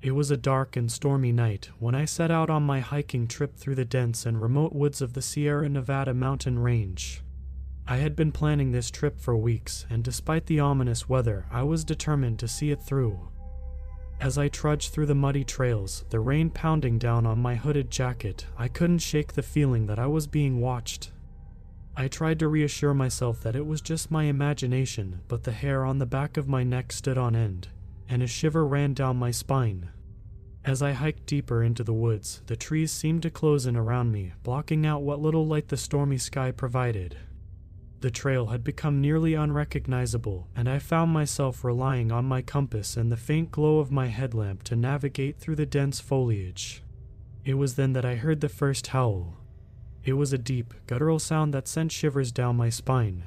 It was a dark and stormy night when I set out on my hiking trip through the dense and remote woods of the Sierra Nevada mountain range. I had been planning this trip for weeks, and despite the ominous weather, I was determined to see it through. As I trudged through the muddy trails, the rain pounding down on my hooded jacket, I couldn't shake the feeling that I was being watched. I tried to reassure myself that it was just my imagination, but the hair on the back of my neck stood on end and a shiver ran down my spine. As I hiked deeper into the woods, the trees seemed to close in around me, blocking out what little light the stormy sky provided. The trail had become nearly unrecognizable, and I found myself relying on my compass and the faint glow of my headlamp to navigate through the dense foliage. It was then that I heard the first howl. It was a deep, guttural sound that sent shivers down my spine.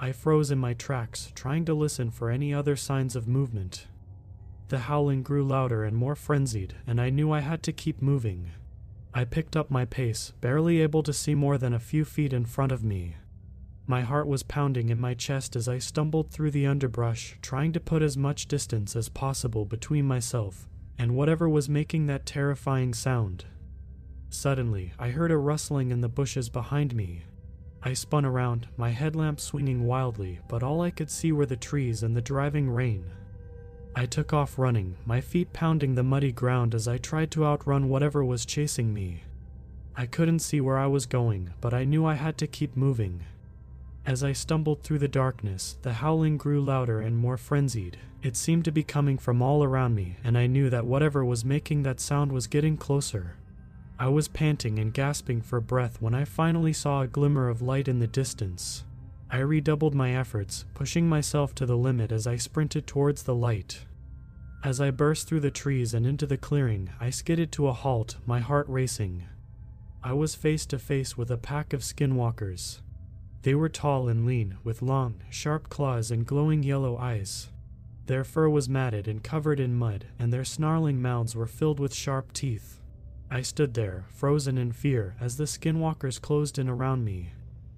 I froze in my tracks, trying to listen for any other signs of movement. The howling grew louder and more frenzied, and I knew I had to keep moving. I picked up my pace, barely able to see more than a few feet in front of me. My heart was pounding in my chest as I stumbled through the underbrush, trying to put as much distance as possible between myself and whatever was making that terrifying sound. Suddenly, I heard a rustling in the bushes behind me. I spun around, my headlamp swinging wildly, but all I could see were the trees and the driving rain. I took off running, my feet pounding the muddy ground as I tried to outrun whatever was chasing me. I couldn't see where I was going, but I knew I had to keep moving. As I stumbled through the darkness, the howling grew louder and more frenzied. It seemed to be coming from all around me, and I knew that whatever was making that sound was getting closer. I was panting and gasping for breath when I finally saw a glimmer of light in the distance. I redoubled my efforts, pushing myself to the limit as I sprinted towards the light. As I burst through the trees and into the clearing, I skidded to a halt, my heart racing. I was face to face with a pack of skinwalkers. They were tall and lean, with long, sharp claws and glowing yellow eyes. Their fur was matted and covered in mud, and their snarling mouths were filled with sharp teeth. I stood there, frozen in fear, as the skinwalkers closed in around me.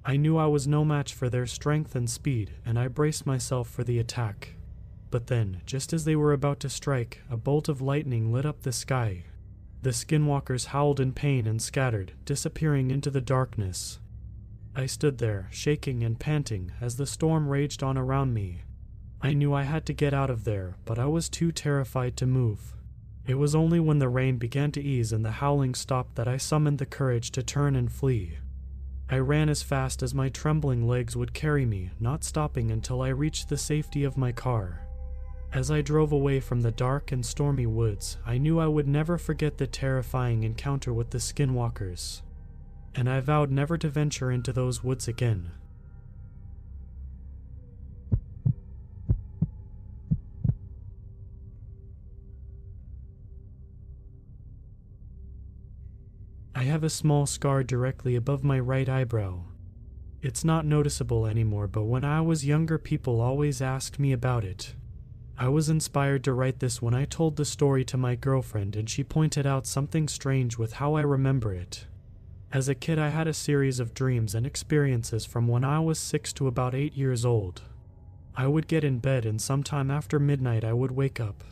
I knew I was no match for their strength and speed, and I braced myself for the attack. But then, just as they were about to strike, a bolt of lightning lit up the sky. The skinwalkers howled in pain and scattered, disappearing into the darkness. I stood there, shaking and panting, as the storm raged on around me. I knew I had to get out of there, but I was too terrified to move. It was only when the rain began to ease and the howling stopped that I summoned the courage to turn and flee. I ran as fast as my trembling legs would carry me, not stopping until I reached the safety of my car. As I drove away from the dark and stormy woods, I knew I would never forget the terrifying encounter with the skinwalkers, and I vowed never to venture into those woods again. I have a small scar directly above my right eyebrow. It's not noticeable anymore, but when I was younger, people always asked me about it. I was inspired to write this when I told the story to my girlfriend, and she pointed out something strange with how I remember it. As a kid, I had a series of dreams and experiences from when I was six to about eight years old. I would get in bed, and sometime after midnight, I would wake up.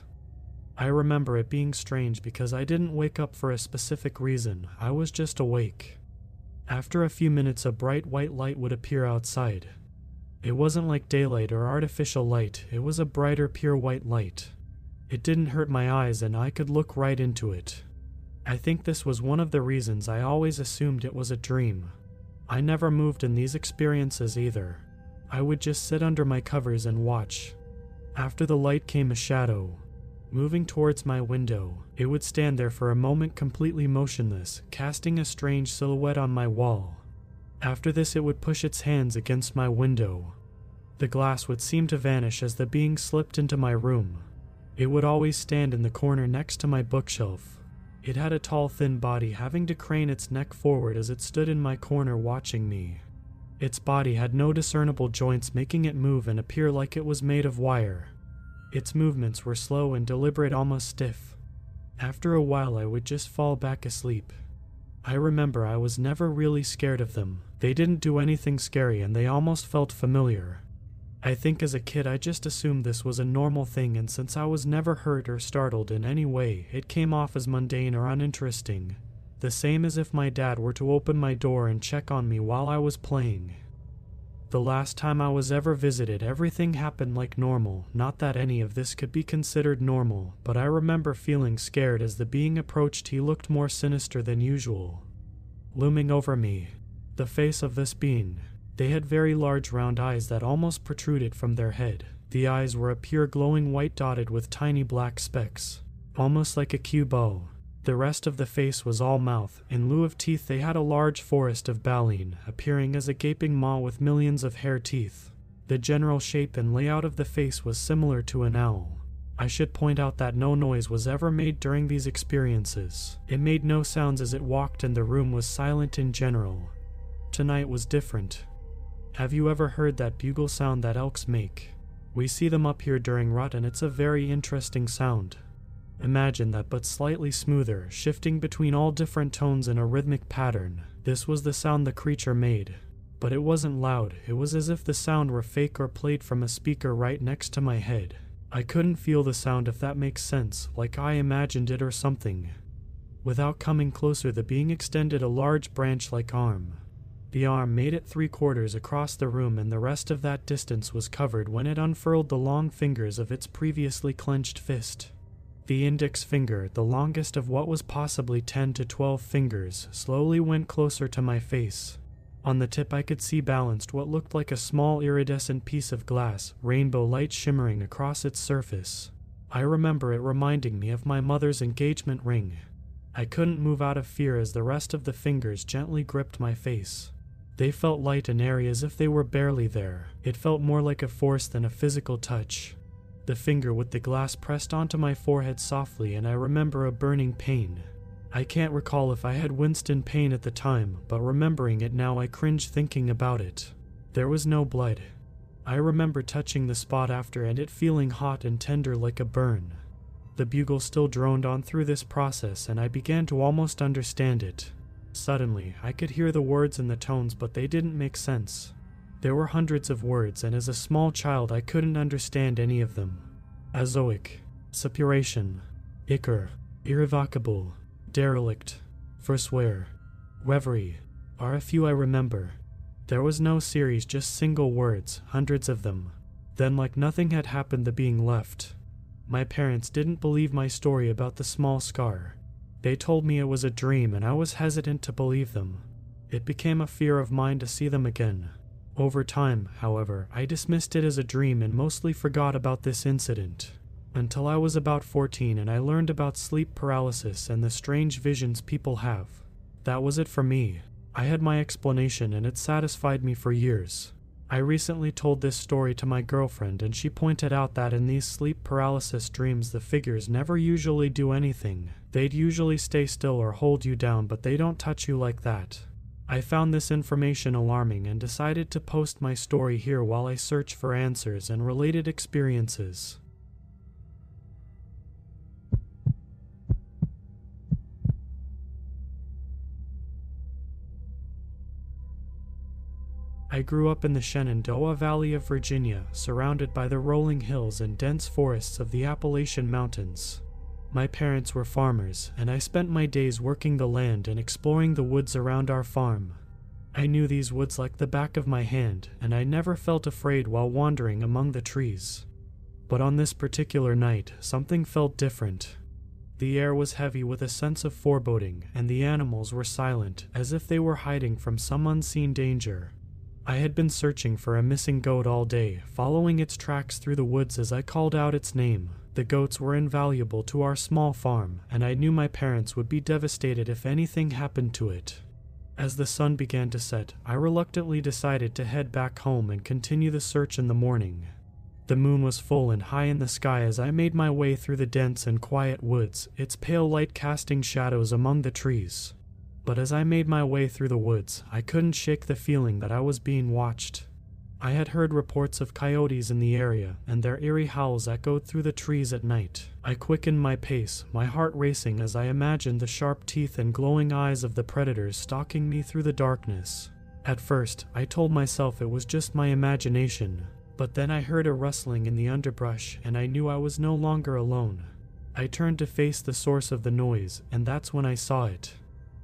I remember it being strange because I didn't wake up for a specific reason, I was just awake. After a few minutes, a bright white light would appear outside. It wasn't like daylight or artificial light, it was a brighter, pure white light. It didn't hurt my eyes, and I could look right into it. I think this was one of the reasons I always assumed it was a dream. I never moved in these experiences either. I would just sit under my covers and watch. After the light came a shadow. Moving towards my window, it would stand there for a moment completely motionless, casting a strange silhouette on my wall. After this, it would push its hands against my window. The glass would seem to vanish as the being slipped into my room. It would always stand in the corner next to my bookshelf. It had a tall, thin body, having to crane its neck forward as it stood in my corner watching me. Its body had no discernible joints, making it move and appear like it was made of wire. Its movements were slow and deliberate, almost stiff. After a while, I would just fall back asleep. I remember I was never really scared of them. They didn't do anything scary and they almost felt familiar. I think as a kid I just assumed this was a normal thing, and since I was never hurt or startled in any way, it came off as mundane or uninteresting. The same as if my dad were to open my door and check on me while I was playing. The last time I was ever visited, everything happened like normal. Not that any of this could be considered normal, but I remember feeling scared as the being approached. He looked more sinister than usual. Looming over me, the face of this being, they had very large round eyes that almost protruded from their head. The eyes were a pure glowing white dotted with tiny black specks, almost like a ball. The rest of the face was all mouth. In lieu of teeth, they had a large forest of baleen, appearing as a gaping maw with millions of hair teeth. The general shape and layout of the face was similar to an owl. I should point out that no noise was ever made during these experiences. It made no sounds as it walked, and the room was silent in general. Tonight was different. Have you ever heard that bugle sound that elks make? We see them up here during rut, and it's a very interesting sound. Imagine that, but slightly smoother, shifting between all different tones in a rhythmic pattern. This was the sound the creature made. But it wasn't loud, it was as if the sound were fake or played from a speaker right next to my head. I couldn't feel the sound if that makes sense, like I imagined it or something. Without coming closer, the being extended a large branch like arm. The arm made it three quarters across the room, and the rest of that distance was covered when it unfurled the long fingers of its previously clenched fist. The index finger, the longest of what was possibly 10 to 12 fingers, slowly went closer to my face. On the tip, I could see balanced what looked like a small iridescent piece of glass, rainbow light shimmering across its surface. I remember it reminding me of my mother's engagement ring. I couldn't move out of fear as the rest of the fingers gently gripped my face. They felt light and airy as if they were barely there. It felt more like a force than a physical touch. The finger with the glass pressed onto my forehead softly, and I remember a burning pain. I can't recall if I had winced in pain at the time, but remembering it now, I cringe thinking about it. There was no blood. I remember touching the spot after and it feeling hot and tender like a burn. The bugle still droned on through this process, and I began to almost understand it. Suddenly, I could hear the words and the tones, but they didn't make sense. There were hundreds of words, and as a small child, I couldn't understand any of them. Azoic, suppuration, ichor, irrevocable, derelict, forswear, reverie are a few I remember. There was no series, just single words, hundreds of them. Then, like nothing had happened, the being left. My parents didn't believe my story about the small scar. They told me it was a dream, and I was hesitant to believe them. It became a fear of mine to see them again. Over time, however, I dismissed it as a dream and mostly forgot about this incident. Until I was about 14 and I learned about sleep paralysis and the strange visions people have. That was it for me. I had my explanation and it satisfied me for years. I recently told this story to my girlfriend, and she pointed out that in these sleep paralysis dreams, the figures never usually do anything. They'd usually stay still or hold you down, but they don't touch you like that. I found this information alarming and decided to post my story here while I search for answers and related experiences. I grew up in the Shenandoah Valley of Virginia, surrounded by the rolling hills and dense forests of the Appalachian Mountains. My parents were farmers, and I spent my days working the land and exploring the woods around our farm. I knew these woods like the back of my hand, and I never felt afraid while wandering among the trees. But on this particular night, something felt different. The air was heavy with a sense of foreboding, and the animals were silent, as if they were hiding from some unseen danger. I had been searching for a missing goat all day, following its tracks through the woods as I called out its name. The goats were invaluable to our small farm, and I knew my parents would be devastated if anything happened to it. As the sun began to set, I reluctantly decided to head back home and continue the search in the morning. The moon was full and high in the sky as I made my way through the dense and quiet woods, its pale light casting shadows among the trees. But as I made my way through the woods, I couldn't shake the feeling that I was being watched. I had heard reports of coyotes in the area, and their eerie howls echoed through the trees at night. I quickened my pace, my heart racing as I imagined the sharp teeth and glowing eyes of the predators stalking me through the darkness. At first, I told myself it was just my imagination, but then I heard a rustling in the underbrush and I knew I was no longer alone. I turned to face the source of the noise, and that's when I saw it.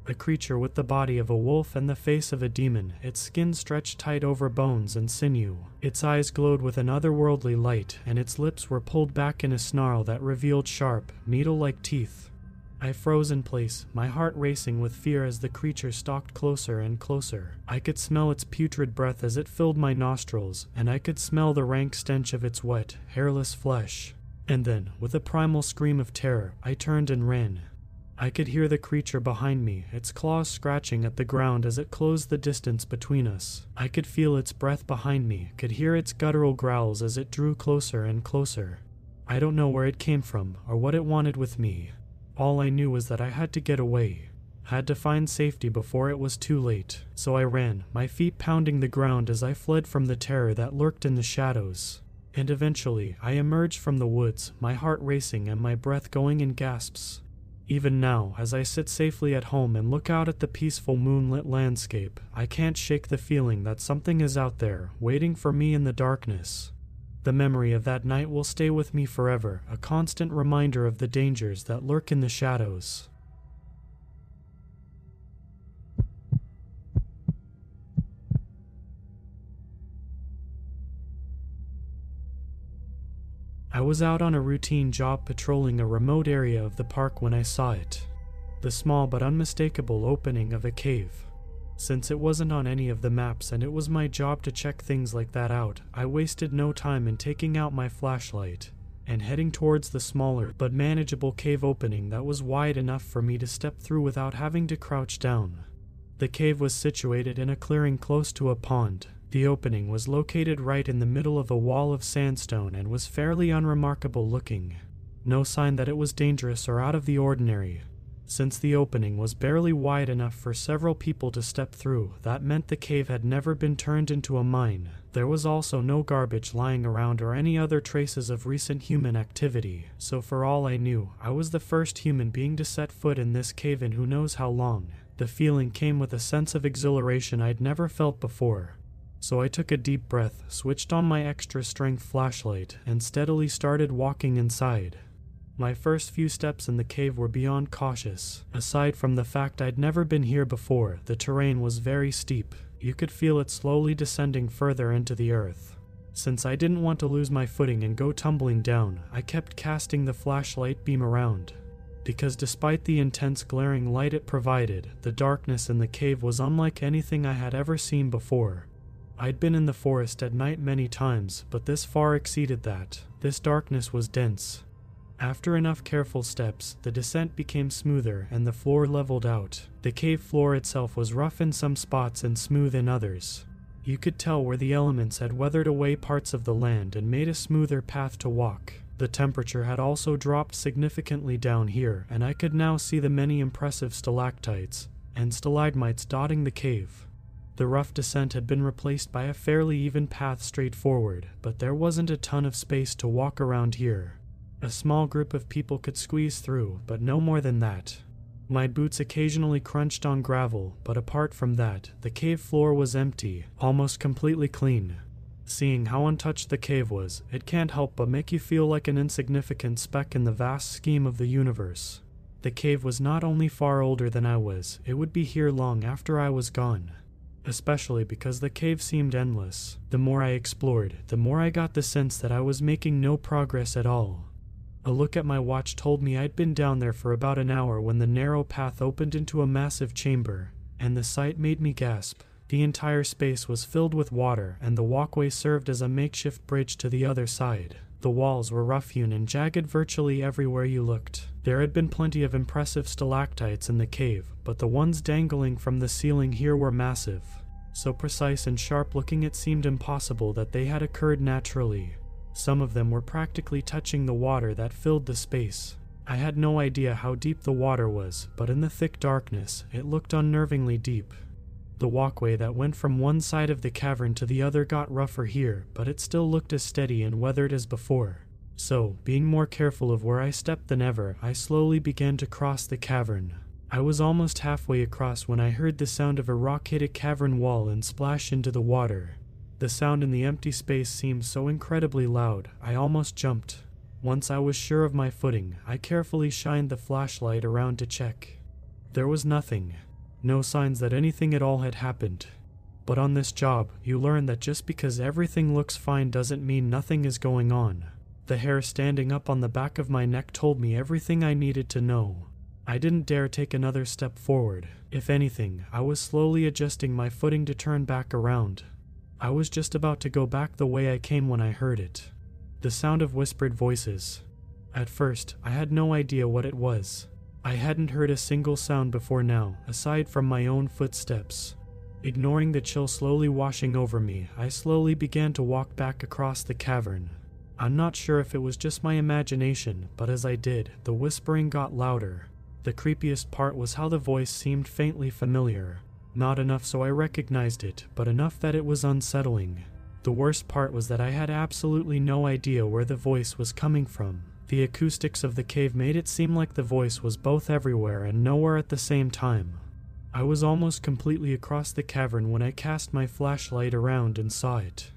A creature with the body of a wolf and the face of a demon, its skin stretched tight over bones and sinew. Its eyes glowed with an otherworldly light, and its lips were pulled back in a snarl that revealed sharp, needle like teeth. I froze in place, my heart racing with fear as the creature stalked closer and closer. I could smell its putrid breath as it filled my nostrils, and I could smell the rank stench of its wet, hairless flesh. And then, with a primal scream of terror, I turned and ran. I could hear the creature behind me, its claws scratching at the ground as it closed the distance between us. I could feel its breath behind me, could hear its guttural growls as it drew closer and closer. I don't know where it came from or what it wanted with me. All I knew was that I had to get away. Had to find safety before it was too late. So I ran, my feet pounding the ground as I fled from the terror that lurked in the shadows. And eventually, I emerged from the woods, my heart racing and my breath going in gasps. Even now, as I sit safely at home and look out at the peaceful moonlit landscape, I can't shake the feeling that something is out there, waiting for me in the darkness. The memory of that night will stay with me forever, a constant reminder of the dangers that lurk in the shadows. I was out on a routine job patrolling a remote area of the park when I saw it. The small but unmistakable opening of a cave. Since it wasn't on any of the maps and it was my job to check things like that out, I wasted no time in taking out my flashlight and heading towards the smaller but manageable cave opening that was wide enough for me to step through without having to crouch down. The cave was situated in a clearing close to a pond, the opening was located right in the middle of a wall of sandstone and was fairly unremarkable looking. No sign that it was dangerous or out of the ordinary. Since the opening was barely wide enough for several people to step through, that meant the cave had never been turned into a mine. There was also no garbage lying around or any other traces of recent human activity, so for all I knew, I was the first human being to set foot in this cave in who knows how long. The feeling came with a sense of exhilaration I'd never felt before. So I took a deep breath, switched on my extra strength flashlight, and steadily started walking inside. My first few steps in the cave were beyond cautious. Aside from the fact I'd never been here before, the terrain was very steep. You could feel it slowly descending further into the earth. Since I didn't want to lose my footing and go tumbling down, I kept casting the flashlight beam around. Because despite the intense glaring light it provided, the darkness in the cave was unlike anything I had ever seen before. I'd been in the forest at night many times, but this far exceeded that. This darkness was dense. After enough careful steps, the descent became smoother and the floor leveled out. The cave floor itself was rough in some spots and smooth in others. You could tell where the elements had weathered away parts of the land and made a smoother path to walk. The temperature had also dropped significantly down here, and I could now see the many impressive stalactites and stalagmites dotting the cave. The rough descent had been replaced by a fairly even path straight forward, but there wasn't a ton of space to walk around here. A small group of people could squeeze through, but no more than that. My boots occasionally crunched on gravel, but apart from that, the cave floor was empty, almost completely clean. Seeing how untouched the cave was, it can't help but make you feel like an insignificant speck in the vast scheme of the universe. The cave was not only far older than I was, it would be here long after I was gone especially because the cave seemed endless. The more I explored, the more I got the sense that I was making no progress at all. A look at my watch told me I'd been down there for about an hour when the narrow path opened into a massive chamber, and the sight made me gasp. The entire space was filled with water, and the walkway served as a makeshift bridge to the other side. The walls were rough hewn and jagged virtually everywhere you looked. There had been plenty of impressive stalactites in the cave, but the ones dangling from the ceiling here were massive. So precise and sharp looking it seemed impossible that they had occurred naturally. Some of them were practically touching the water that filled the space. I had no idea how deep the water was, but in the thick darkness, it looked unnervingly deep. The walkway that went from one side of the cavern to the other got rougher here, but it still looked as steady and weathered as before. So, being more careful of where I stepped than ever, I slowly began to cross the cavern. I was almost halfway across when I heard the sound of a rock hit a cavern wall and splash into the water. The sound in the empty space seemed so incredibly loud, I almost jumped. Once I was sure of my footing, I carefully shined the flashlight around to check. There was nothing, no signs that anything at all had happened. But on this job, you learn that just because everything looks fine doesn't mean nothing is going on. The hair standing up on the back of my neck told me everything I needed to know. I didn't dare take another step forward. If anything, I was slowly adjusting my footing to turn back around. I was just about to go back the way I came when I heard it. The sound of whispered voices. At first, I had no idea what it was. I hadn't heard a single sound before now, aside from my own footsteps. Ignoring the chill slowly washing over me, I slowly began to walk back across the cavern. I'm not sure if it was just my imagination, but as I did, the whispering got louder. The creepiest part was how the voice seemed faintly familiar. Not enough so I recognized it, but enough that it was unsettling. The worst part was that I had absolutely no idea where the voice was coming from. The acoustics of the cave made it seem like the voice was both everywhere and nowhere at the same time. I was almost completely across the cavern when I cast my flashlight around and saw it.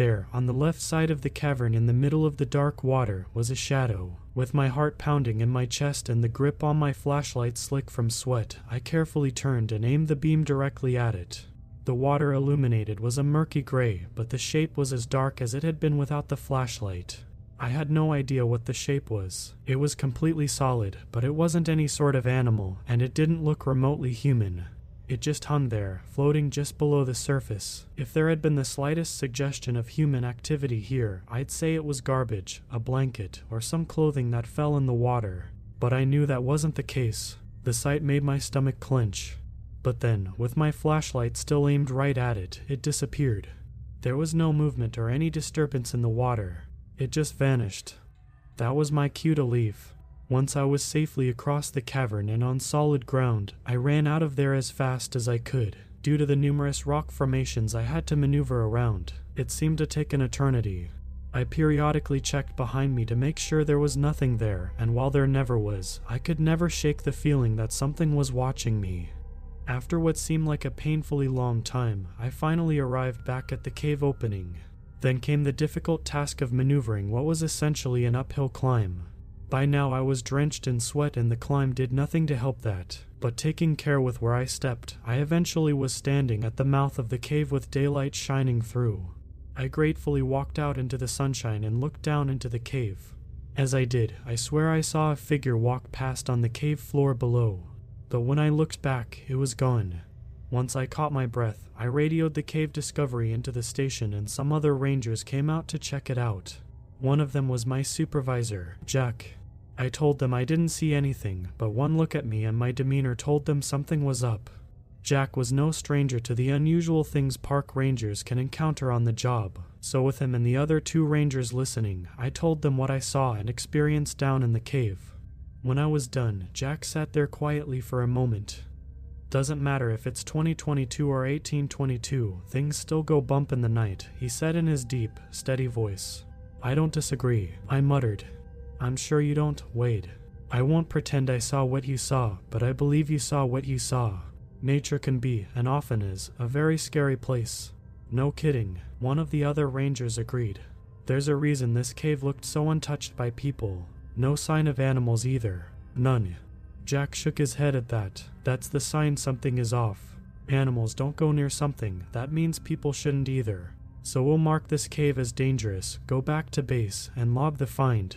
There, on the left side of the cavern in the middle of the dark water, was a shadow. With my heart pounding in my chest and the grip on my flashlight slick from sweat, I carefully turned and aimed the beam directly at it. The water illuminated was a murky gray, but the shape was as dark as it had been without the flashlight. I had no idea what the shape was. It was completely solid, but it wasn't any sort of animal, and it didn't look remotely human. It just hung there, floating just below the surface. If there had been the slightest suggestion of human activity here, I'd say it was garbage, a blanket, or some clothing that fell in the water. But I knew that wasn't the case. The sight made my stomach clench. But then, with my flashlight still aimed right at it, it disappeared. There was no movement or any disturbance in the water. It just vanished. That was my cue to leave. Once I was safely across the cavern and on solid ground, I ran out of there as fast as I could. Due to the numerous rock formations I had to maneuver around, it seemed to take an eternity. I periodically checked behind me to make sure there was nothing there, and while there never was, I could never shake the feeling that something was watching me. After what seemed like a painfully long time, I finally arrived back at the cave opening. Then came the difficult task of maneuvering what was essentially an uphill climb. By now I was drenched in sweat and the climb did nothing to help that, but taking care with where I stepped, I eventually was standing at the mouth of the cave with daylight shining through. I gratefully walked out into the sunshine and looked down into the cave. As I did, I swear I saw a figure walk past on the cave floor below, but when I looked back, it was gone. Once I caught my breath, I radioed the cave discovery into the station and some other rangers came out to check it out. One of them was my supervisor, Jack. I told them I didn't see anything, but one look at me and my demeanor told them something was up. Jack was no stranger to the unusual things park rangers can encounter on the job, so with him and the other two rangers listening, I told them what I saw and experienced down in the cave. When I was done, Jack sat there quietly for a moment, doesn't matter if it's 2022 or 1822, things still go bump in the night, he said in his deep, steady voice. I don't disagree, I muttered. I'm sure you don't, Wade. I won't pretend I saw what you saw, but I believe you saw what you saw. Nature can be, and often is, a very scary place. No kidding, one of the other rangers agreed. There's a reason this cave looked so untouched by people. No sign of animals either. None. Jack shook his head at that. That's the sign something is off. Animals don't go near something, that means people shouldn't either. So we'll mark this cave as dangerous, go back to base, and log the find.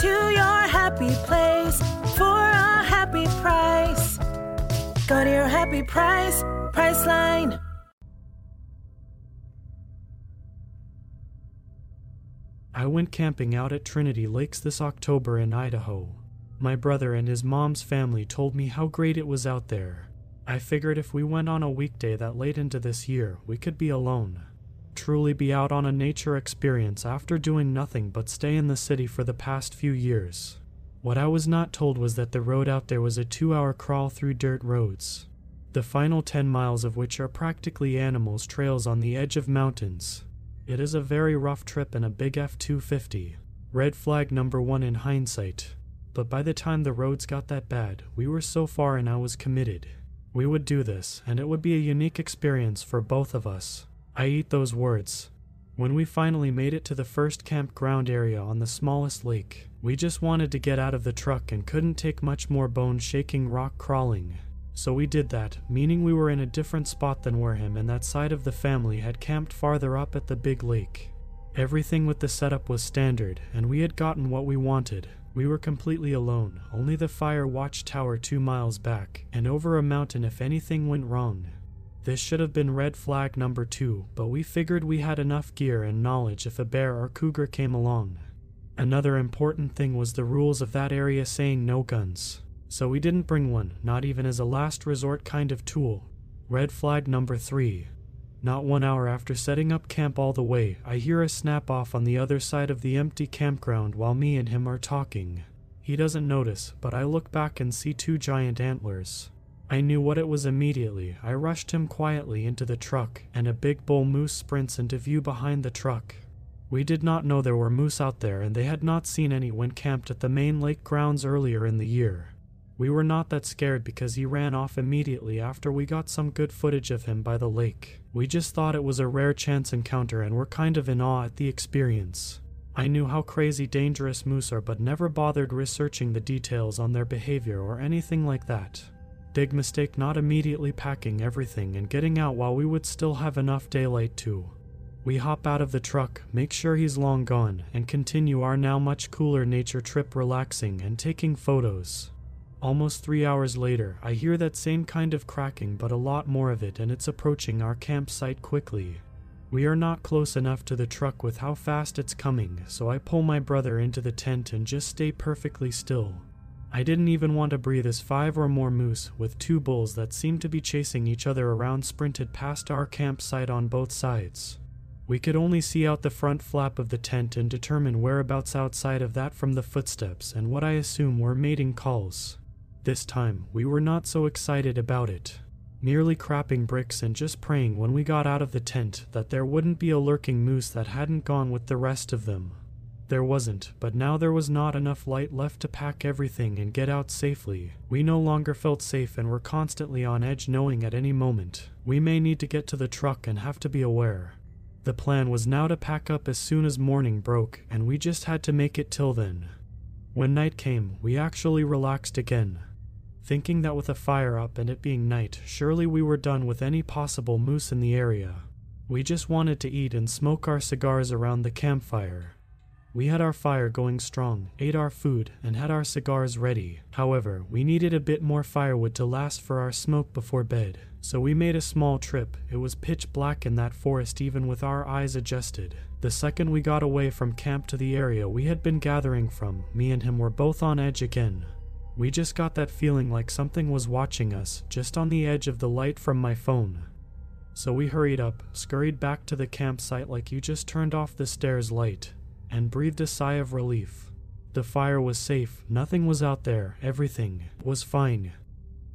To your happy place for a happy price. Go to your happy price, Priceline. I went camping out at Trinity Lakes this October in Idaho. My brother and his mom's family told me how great it was out there. I figured if we went on a weekday that late into this year, we could be alone. Truly be out on a nature experience after doing nothing but stay in the city for the past few years. What I was not told was that the road out there was a two hour crawl through dirt roads, the final 10 miles of which are practically animals' trails on the edge of mountains. It is a very rough trip in a big F 250, red flag number one in hindsight. But by the time the roads got that bad, we were so far and I was committed. We would do this, and it would be a unique experience for both of us. I eat those words. When we finally made it to the first campground area on the smallest lake, we just wanted to get out of the truck and couldn't take much more bone shaking rock crawling. So we did that, meaning we were in a different spot than where him and that side of the family had camped farther up at the big lake. Everything with the setup was standard, and we had gotten what we wanted. We were completely alone, only the fire watchtower two miles back, and over a mountain if anything went wrong. This should have been red flag number two, but we figured we had enough gear and knowledge if a bear or cougar came along. Another important thing was the rules of that area saying no guns. So we didn't bring one, not even as a last resort kind of tool. Red flag number three. Not one hour after setting up camp all the way, I hear a snap off on the other side of the empty campground while me and him are talking. He doesn't notice, but I look back and see two giant antlers. I knew what it was immediately. I rushed him quietly into the truck, and a big bull moose sprints into view behind the truck. We did not know there were moose out there, and they had not seen any when camped at the main lake grounds earlier in the year. We were not that scared because he ran off immediately after we got some good footage of him by the lake. We just thought it was a rare chance encounter and were kind of in awe at the experience. I knew how crazy dangerous moose are, but never bothered researching the details on their behavior or anything like that. Big mistake not immediately packing everything and getting out while we would still have enough daylight too. We hop out of the truck, make sure he's long gone, and continue our now much cooler nature trip relaxing and taking photos. Almost three hours later, I hear that same kind of cracking, but a lot more of it, and it's approaching our campsite quickly. We are not close enough to the truck with how fast it's coming, so I pull my brother into the tent and just stay perfectly still. I didn't even want to breathe as five or more moose, with two bulls that seemed to be chasing each other around, sprinted past our campsite on both sides. We could only see out the front flap of the tent and determine whereabouts outside of that from the footsteps and what I assume were mating calls. This time, we were not so excited about it, merely crapping bricks and just praying when we got out of the tent that there wouldn't be a lurking moose that hadn't gone with the rest of them. There wasn't, but now there was not enough light left to pack everything and get out safely. We no longer felt safe and were constantly on edge, knowing at any moment we may need to get to the truck and have to be aware. The plan was now to pack up as soon as morning broke, and we just had to make it till then. When night came, we actually relaxed again, thinking that with a fire up and it being night, surely we were done with any possible moose in the area. We just wanted to eat and smoke our cigars around the campfire. We had our fire going strong, ate our food, and had our cigars ready. However, we needed a bit more firewood to last for our smoke before bed, so we made a small trip. It was pitch black in that forest even with our eyes adjusted. The second we got away from camp to the area we had been gathering from, me and him were both on edge again. We just got that feeling like something was watching us, just on the edge of the light from my phone. So we hurried up, scurried back to the campsite like you just turned off the stairs light, and breathed a sigh of relief. The fire was safe, nothing was out there, everything was fine.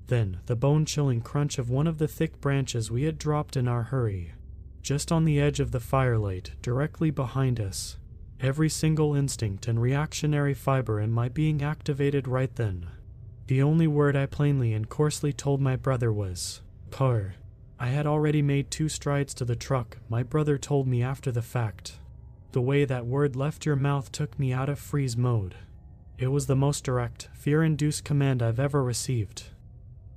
Then, the bone chilling crunch of one of the thick branches we had dropped in our hurry, just on the edge of the firelight, directly behind us. Every single instinct and reactionary fiber in my being activated right then. The only word I plainly and coarsely told my brother was, Car. I had already made two strides to the truck, my brother told me after the fact. The way that word left your mouth took me out of freeze mode. It was the most direct, fear induced command I've ever received.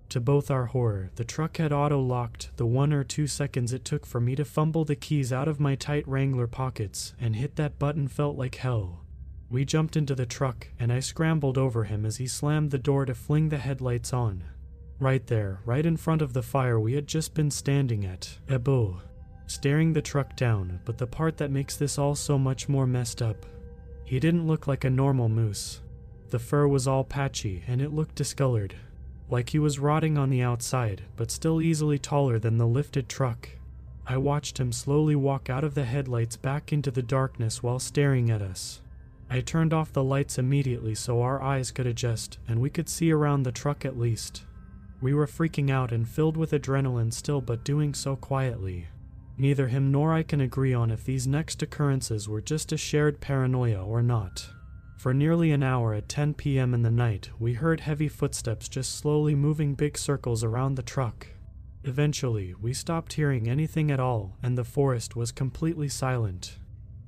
To both our horror, the truck had auto locked the one or two seconds it took for me to fumble the keys out of my tight Wrangler pockets and hit that button felt like hell. We jumped into the truck, and I scrambled over him as he slammed the door to fling the headlights on. Right there, right in front of the fire we had just been standing at, Ebo, staring the truck down, but the part that makes this all so much more messed up. He didn't look like a normal moose. The fur was all patchy and it looked discolored, like he was rotting on the outside, but still easily taller than the lifted truck. I watched him slowly walk out of the headlights back into the darkness while staring at us. I turned off the lights immediately so our eyes could adjust and we could see around the truck at least. We were freaking out and filled with adrenaline still, but doing so quietly. Neither him nor I can agree on if these next occurrences were just a shared paranoia or not. For nearly an hour at 10 p.m. in the night, we heard heavy footsteps just slowly moving big circles around the truck. Eventually, we stopped hearing anything at all, and the forest was completely silent.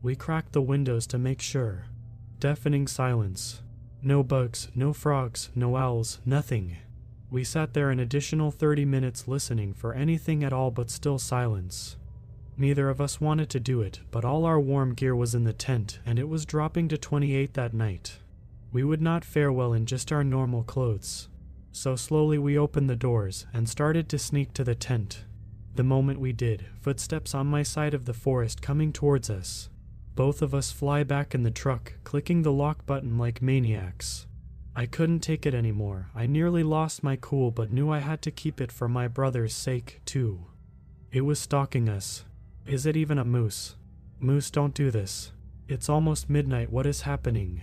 We cracked the windows to make sure. Deafening silence. No bugs, no frogs, no owls, nothing. We sat there an additional 30 minutes listening for anything at all, but still silence. Neither of us wanted to do it, but all our warm gear was in the tent, and it was dropping to 28 that night. We would not fare well in just our normal clothes. So slowly we opened the doors and started to sneak to the tent. The moment we did, footsteps on my side of the forest coming towards us. Both of us fly back in the truck, clicking the lock button like maniacs. I couldn't take it anymore. I nearly lost my cool, but knew I had to keep it for my brother's sake, too. It was stalking us, is it even a moose? Moose, don't do this. It's almost midnight, what is happening?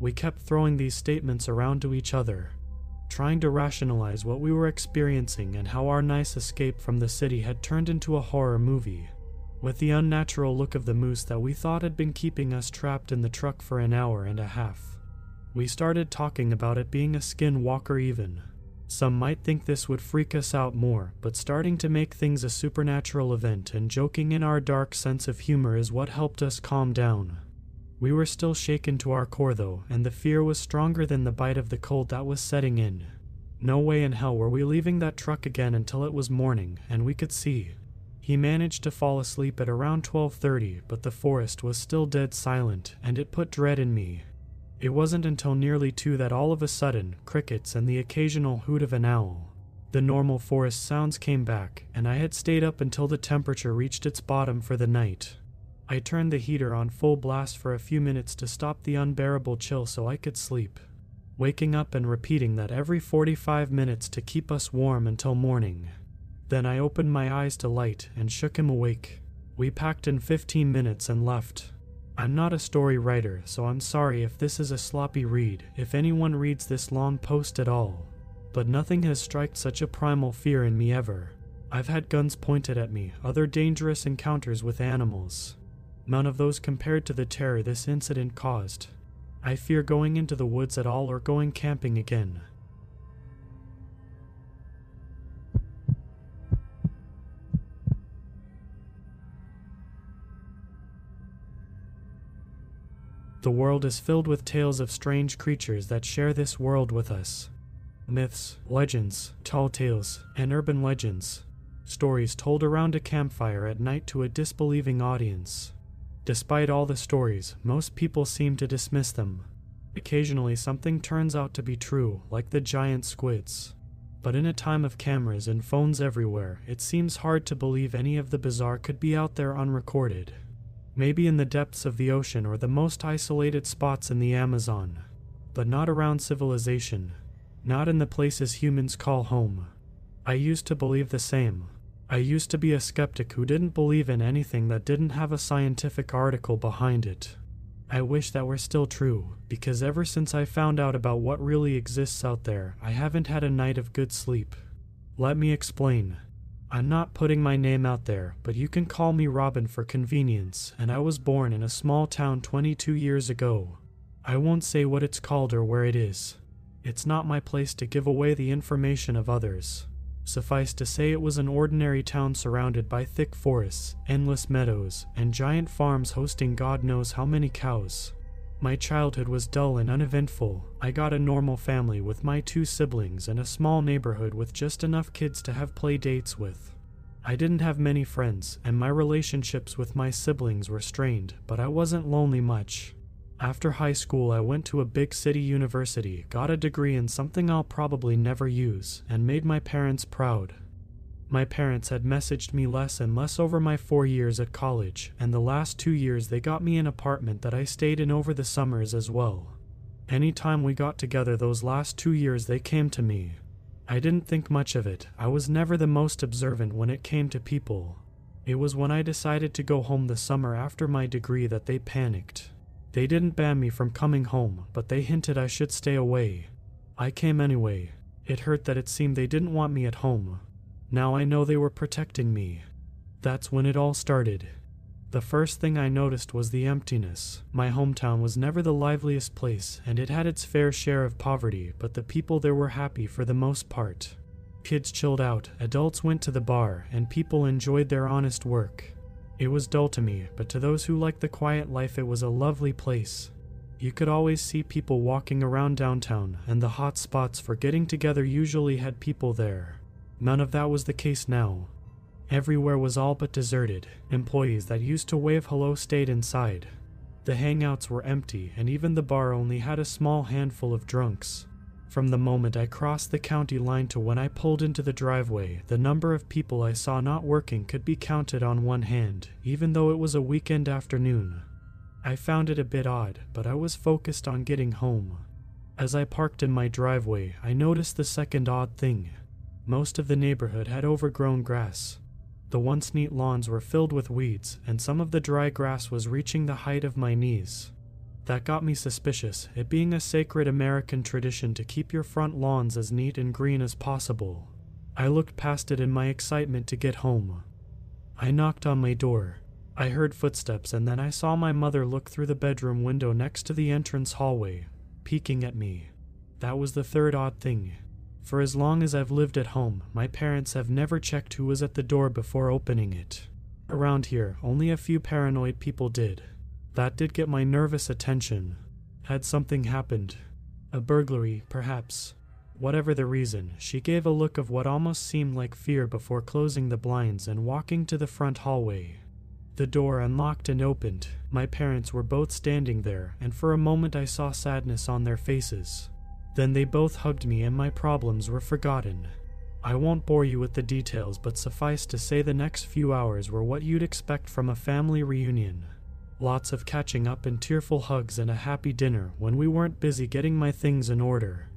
We kept throwing these statements around to each other, trying to rationalize what we were experiencing and how our nice escape from the city had turned into a horror movie. With the unnatural look of the moose that we thought had been keeping us trapped in the truck for an hour and a half. We started talking about it being a skinwalker, even. Some might think this would freak us out more, but starting to make things a supernatural event and joking in our dark sense of humor is what helped us calm down. We were still shaken to our core though, and the fear was stronger than the bite of the cold that was setting in. No way in hell were we leaving that truck again until it was morning and we could see. He managed to fall asleep at around 12:30, but the forest was still dead silent, and it put dread in me. It wasn't until nearly two that all of a sudden, crickets and the occasional hoot of an owl. The normal forest sounds came back, and I had stayed up until the temperature reached its bottom for the night. I turned the heater on full blast for a few minutes to stop the unbearable chill so I could sleep, waking up and repeating that every 45 minutes to keep us warm until morning. Then I opened my eyes to light and shook him awake. We packed in 15 minutes and left. I'm not a story writer, so I'm sorry if this is a sloppy read, if anyone reads this long post at all. But nothing has struck such a primal fear in me ever. I've had guns pointed at me, other dangerous encounters with animals. None of those compared to the terror this incident caused. I fear going into the woods at all or going camping again. The world is filled with tales of strange creatures that share this world with us. Myths, legends, tall tales, and urban legends. Stories told around a campfire at night to a disbelieving audience. Despite all the stories, most people seem to dismiss them. Occasionally, something turns out to be true, like the giant squids. But in a time of cameras and phones everywhere, it seems hard to believe any of the bizarre could be out there unrecorded. Maybe in the depths of the ocean or the most isolated spots in the Amazon, but not around civilization, not in the places humans call home. I used to believe the same. I used to be a skeptic who didn't believe in anything that didn't have a scientific article behind it. I wish that were still true, because ever since I found out about what really exists out there, I haven't had a night of good sleep. Let me explain. I'm not putting my name out there, but you can call me Robin for convenience, and I was born in a small town 22 years ago. I won't say what it's called or where it is. It's not my place to give away the information of others. Suffice to say, it was an ordinary town surrounded by thick forests, endless meadows, and giant farms hosting God knows how many cows. My childhood was dull and uneventful. I got a normal family with my two siblings and a small neighborhood with just enough kids to have play dates with. I didn't have many friends, and my relationships with my siblings were strained, but I wasn't lonely much. After high school, I went to a big city university, got a degree in something I'll probably never use, and made my parents proud. My parents had messaged me less and less over my four years at college, and the last two years they got me an apartment that I stayed in over the summers as well. Anytime we got together those last two years, they came to me. I didn't think much of it, I was never the most observant when it came to people. It was when I decided to go home the summer after my degree that they panicked. They didn't ban me from coming home, but they hinted I should stay away. I came anyway. It hurt that it seemed they didn't want me at home. Now I know they were protecting me. That's when it all started. The first thing I noticed was the emptiness. My hometown was never the liveliest place, and it had its fair share of poverty, but the people there were happy for the most part. Kids chilled out, adults went to the bar, and people enjoyed their honest work. It was dull to me, but to those who liked the quiet life, it was a lovely place. You could always see people walking around downtown, and the hot spots for getting together usually had people there. None of that was the case now. Everywhere was all but deserted. Employees that used to wave hello stayed inside. The hangouts were empty, and even the bar only had a small handful of drunks. From the moment I crossed the county line to when I pulled into the driveway, the number of people I saw not working could be counted on one hand, even though it was a weekend afternoon. I found it a bit odd, but I was focused on getting home. As I parked in my driveway, I noticed the second odd thing. Most of the neighborhood had overgrown grass. The once neat lawns were filled with weeds, and some of the dry grass was reaching the height of my knees. That got me suspicious, it being a sacred American tradition to keep your front lawns as neat and green as possible. I looked past it in my excitement to get home. I knocked on my door. I heard footsteps, and then I saw my mother look through the bedroom window next to the entrance hallway, peeking at me. That was the third odd thing. For as long as I've lived at home, my parents have never checked who was at the door before opening it. Around here, only a few paranoid people did. That did get my nervous attention. Had something happened? A burglary, perhaps. Whatever the reason, she gave a look of what almost seemed like fear before closing the blinds and walking to the front hallway. The door unlocked and opened. My parents were both standing there, and for a moment I saw sadness on their faces. Then they both hugged me and my problems were forgotten. I won't bore you with the details, but suffice to say the next few hours were what you'd expect from a family reunion. Lots of catching up and tearful hugs and a happy dinner when we weren't busy getting my things in order.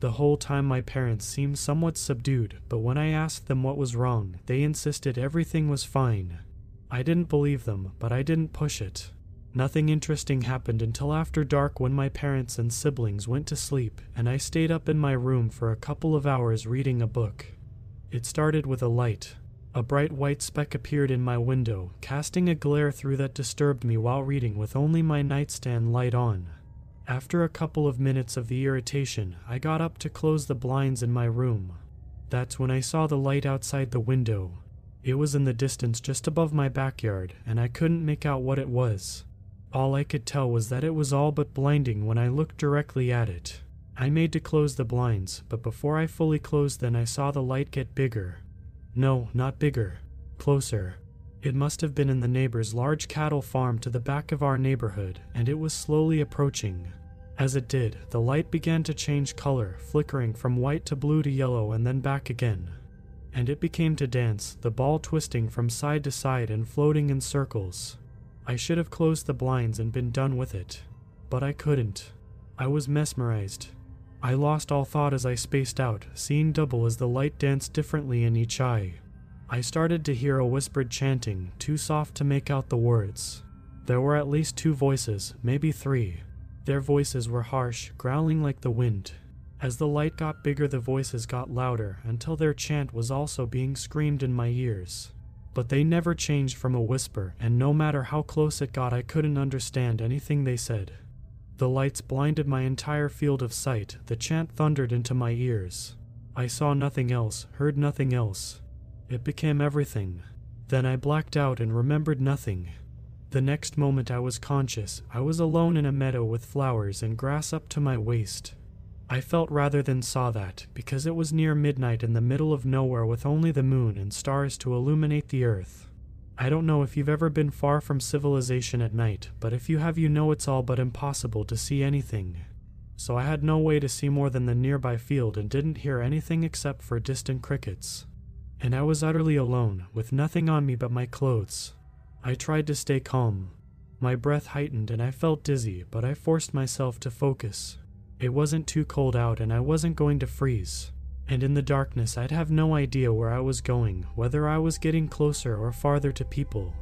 The whole time my parents seemed somewhat subdued, but when I asked them what was wrong, they insisted everything was fine. I didn't believe them, but I didn't push it. Nothing interesting happened until after dark when my parents and siblings went to sleep, and I stayed up in my room for a couple of hours reading a book. It started with a light, a bright white speck appeared in my window, casting a glare through that disturbed me while reading with only my nightstand light on. After a couple of minutes of the irritation, I got up to close the blinds in my room. That's when I saw the light outside the window. It was in the distance just above my backyard, and I couldn't make out what it was. All I could tell was that it was all but blinding when I looked directly at it. I made to close the blinds, but before I fully closed them, I saw the light get bigger. No, not bigger. Closer. It must have been in the neighbor's large cattle farm to the back of our neighborhood, and it was slowly approaching. As it did, the light began to change color, flickering from white to blue to yellow and then back again. And it became to dance, the ball twisting from side to side and floating in circles. I should have closed the blinds and been done with it. But I couldn't. I was mesmerized. I lost all thought as I spaced out, seeing double as the light danced differently in each eye. I started to hear a whispered chanting, too soft to make out the words. There were at least two voices, maybe three. Their voices were harsh, growling like the wind. As the light got bigger, the voices got louder until their chant was also being screamed in my ears. But they never changed from a whisper, and no matter how close it got, I couldn't understand anything they said. The lights blinded my entire field of sight, the chant thundered into my ears. I saw nothing else, heard nothing else. It became everything. Then I blacked out and remembered nothing. The next moment I was conscious, I was alone in a meadow with flowers and grass up to my waist. I felt rather than saw that, because it was near midnight in the middle of nowhere with only the moon and stars to illuminate the earth. I don't know if you've ever been far from civilization at night, but if you have, you know it's all but impossible to see anything. So I had no way to see more than the nearby field and didn't hear anything except for distant crickets. And I was utterly alone, with nothing on me but my clothes. I tried to stay calm. My breath heightened and I felt dizzy, but I forced myself to focus. It wasn't too cold out and I wasn't going to freeze and in the darkness I'd have no idea where I was going, whether I was getting closer or farther to people.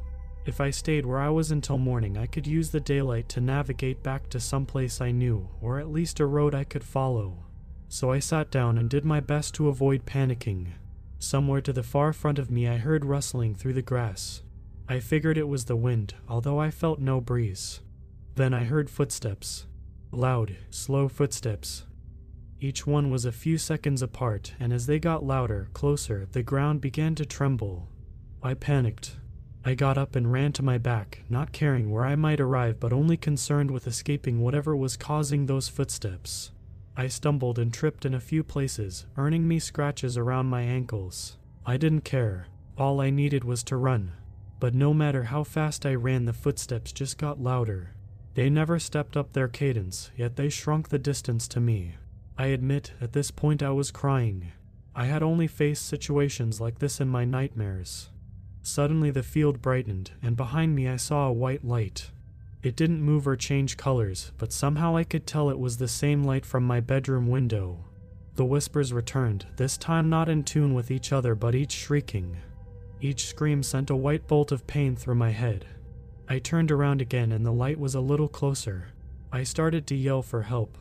If I stayed where I was until morning, I could use the daylight to navigate back to some place I knew, or at least a road I could follow. So I sat down and did my best to avoid panicking. Somewhere to the far front of me, I heard rustling through the grass. I figured it was the wind, although I felt no breeze. Then I heard footsteps. Loud, slow footsteps, each one was a few seconds apart, and as they got louder, closer, the ground began to tremble. I panicked. I got up and ran to my back, not caring where I might arrive, but only concerned with escaping whatever was causing those footsteps. I stumbled and tripped in a few places, earning me scratches around my ankles. I didn't care. All I needed was to run. But no matter how fast I ran, the footsteps just got louder. They never stepped up their cadence, yet they shrunk the distance to me. I admit, at this point I was crying. I had only faced situations like this in my nightmares. Suddenly the field brightened, and behind me I saw a white light. It didn't move or change colors, but somehow I could tell it was the same light from my bedroom window. The whispers returned, this time not in tune with each other but each shrieking. Each scream sent a white bolt of pain through my head. I turned around again and the light was a little closer. I started to yell for help,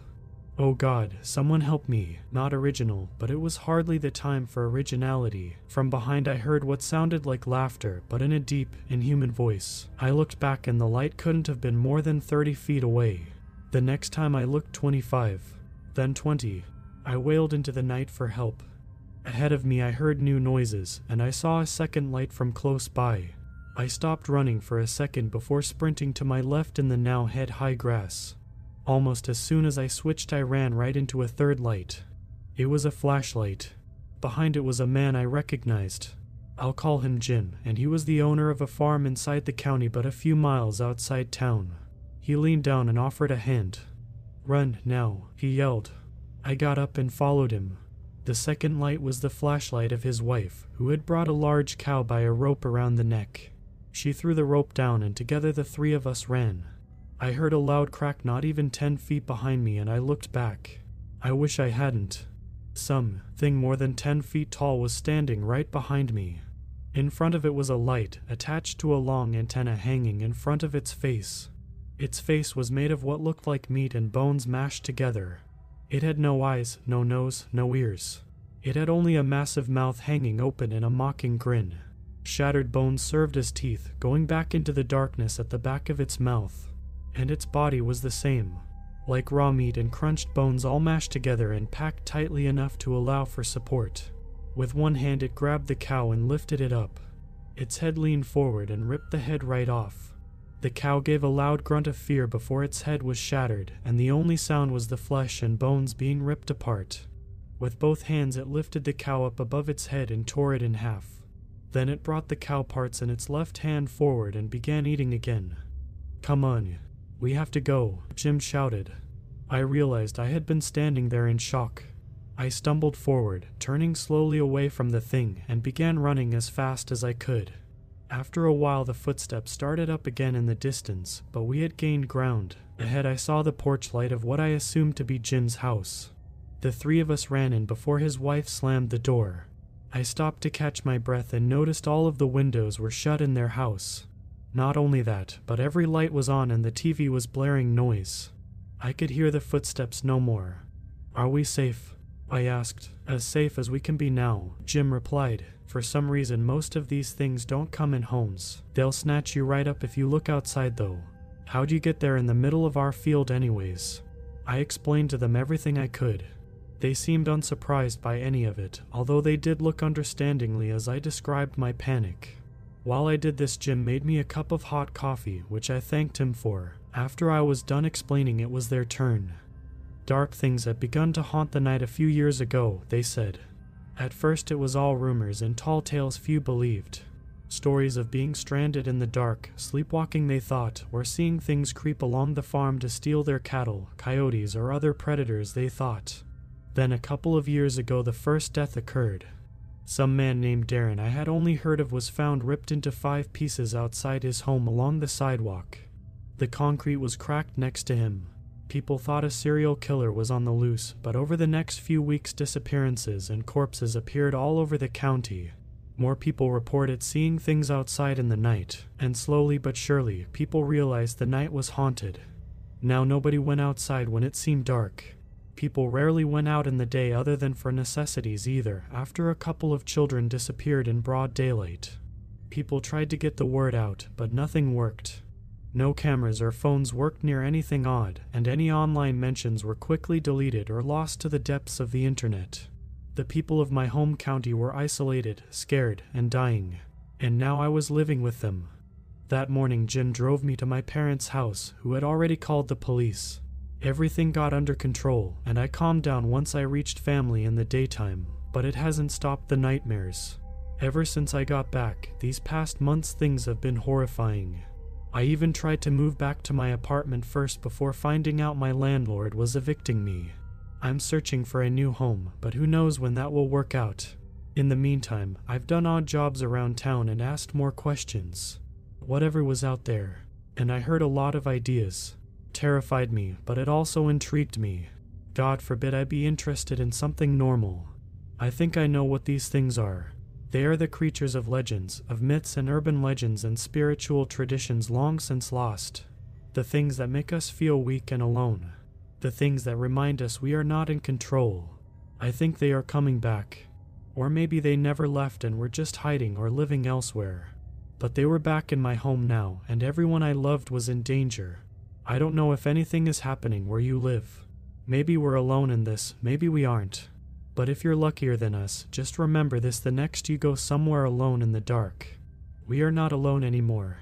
Oh God, someone help me. Not original, but it was hardly the time for originality. From behind, I heard what sounded like laughter, but in a deep, inhuman voice. I looked back, and the light couldn't have been more than 30 feet away. The next time I looked 25, then 20. I wailed into the night for help. Ahead of me, I heard new noises, and I saw a second light from close by. I stopped running for a second before sprinting to my left in the now head high grass. Almost as soon as I switched, I ran right into a third light. It was a flashlight. Behind it was a man I recognized. I'll call him Jim, and he was the owner of a farm inside the county but a few miles outside town. He leaned down and offered a hand. Run now, he yelled. I got up and followed him. The second light was the flashlight of his wife, who had brought a large cow by a rope around the neck. She threw the rope down, and together the three of us ran. I heard a loud crack not even ten feet behind me, and I looked back. I wish I hadn't. Some thing more than ten feet tall was standing right behind me. In front of it was a light attached to a long antenna hanging in front of its face. Its face was made of what looked like meat and bones mashed together. It had no eyes, no nose, no ears. It had only a massive mouth hanging open in a mocking grin. Shattered bones served as teeth, going back into the darkness at the back of its mouth and its body was the same, like raw meat and crunched bones all mashed together and packed tightly enough to allow for support. With one hand, it grabbed the cow and lifted it up. Its head leaned forward and ripped the head right off. The cow gave a loud grunt of fear before its head was shattered, and the only sound was the flesh and bones being ripped apart. With both hands, it lifted the cow up above its head and tore it in half. Then it brought the cow parts in its left hand forward and began eating again. Come on, we have to go, Jim shouted. I realized I had been standing there in shock. I stumbled forward, turning slowly away from the thing, and began running as fast as I could. After a while, the footsteps started up again in the distance, but we had gained ground. Ahead, I saw the porch light of what I assumed to be Jim's house. The three of us ran in before his wife slammed the door. I stopped to catch my breath and noticed all of the windows were shut in their house. Not only that, but every light was on and the TV was blaring noise. I could hear the footsteps no more. Are we safe? I asked. As safe as we can be now, Jim replied. For some reason, most of these things don't come in homes. They'll snatch you right up if you look outside, though. How'd you get there in the middle of our field, anyways? I explained to them everything I could. They seemed unsurprised by any of it, although they did look understandingly as I described my panic. While I did this, Jim made me a cup of hot coffee, which I thanked him for. After I was done explaining, it was their turn. Dark things had begun to haunt the night a few years ago, they said. At first, it was all rumors and tall tales few believed. Stories of being stranded in the dark, sleepwalking, they thought, or seeing things creep along the farm to steal their cattle, coyotes, or other predators, they thought. Then, a couple of years ago, the first death occurred. Some man named Darren I had only heard of was found ripped into five pieces outside his home along the sidewalk. The concrete was cracked next to him. People thought a serial killer was on the loose, but over the next few weeks, disappearances and corpses appeared all over the county. More people reported seeing things outside in the night, and slowly but surely, people realized the night was haunted. Now nobody went outside when it seemed dark. People rarely went out in the day other than for necessities either, after a couple of children disappeared in broad daylight. People tried to get the word out, but nothing worked. No cameras or phones worked near anything odd, and any online mentions were quickly deleted or lost to the depths of the internet. The people of my home county were isolated, scared, and dying, and now I was living with them. That morning, Jim drove me to my parents' house, who had already called the police. Everything got under control, and I calmed down once I reached family in the daytime, but it hasn't stopped the nightmares. Ever since I got back, these past months things have been horrifying. I even tried to move back to my apartment first before finding out my landlord was evicting me. I'm searching for a new home, but who knows when that will work out. In the meantime, I've done odd jobs around town and asked more questions. Whatever was out there, and I heard a lot of ideas. Terrified me, but it also intrigued me. God forbid I be interested in something normal. I think I know what these things are. They are the creatures of legends, of myths and urban legends and spiritual traditions long since lost. The things that make us feel weak and alone. The things that remind us we are not in control. I think they are coming back. Or maybe they never left and were just hiding or living elsewhere. But they were back in my home now, and everyone I loved was in danger. I don't know if anything is happening where you live. Maybe we're alone in this, maybe we aren't. But if you're luckier than us, just remember this the next you go somewhere alone in the dark. We are not alone anymore.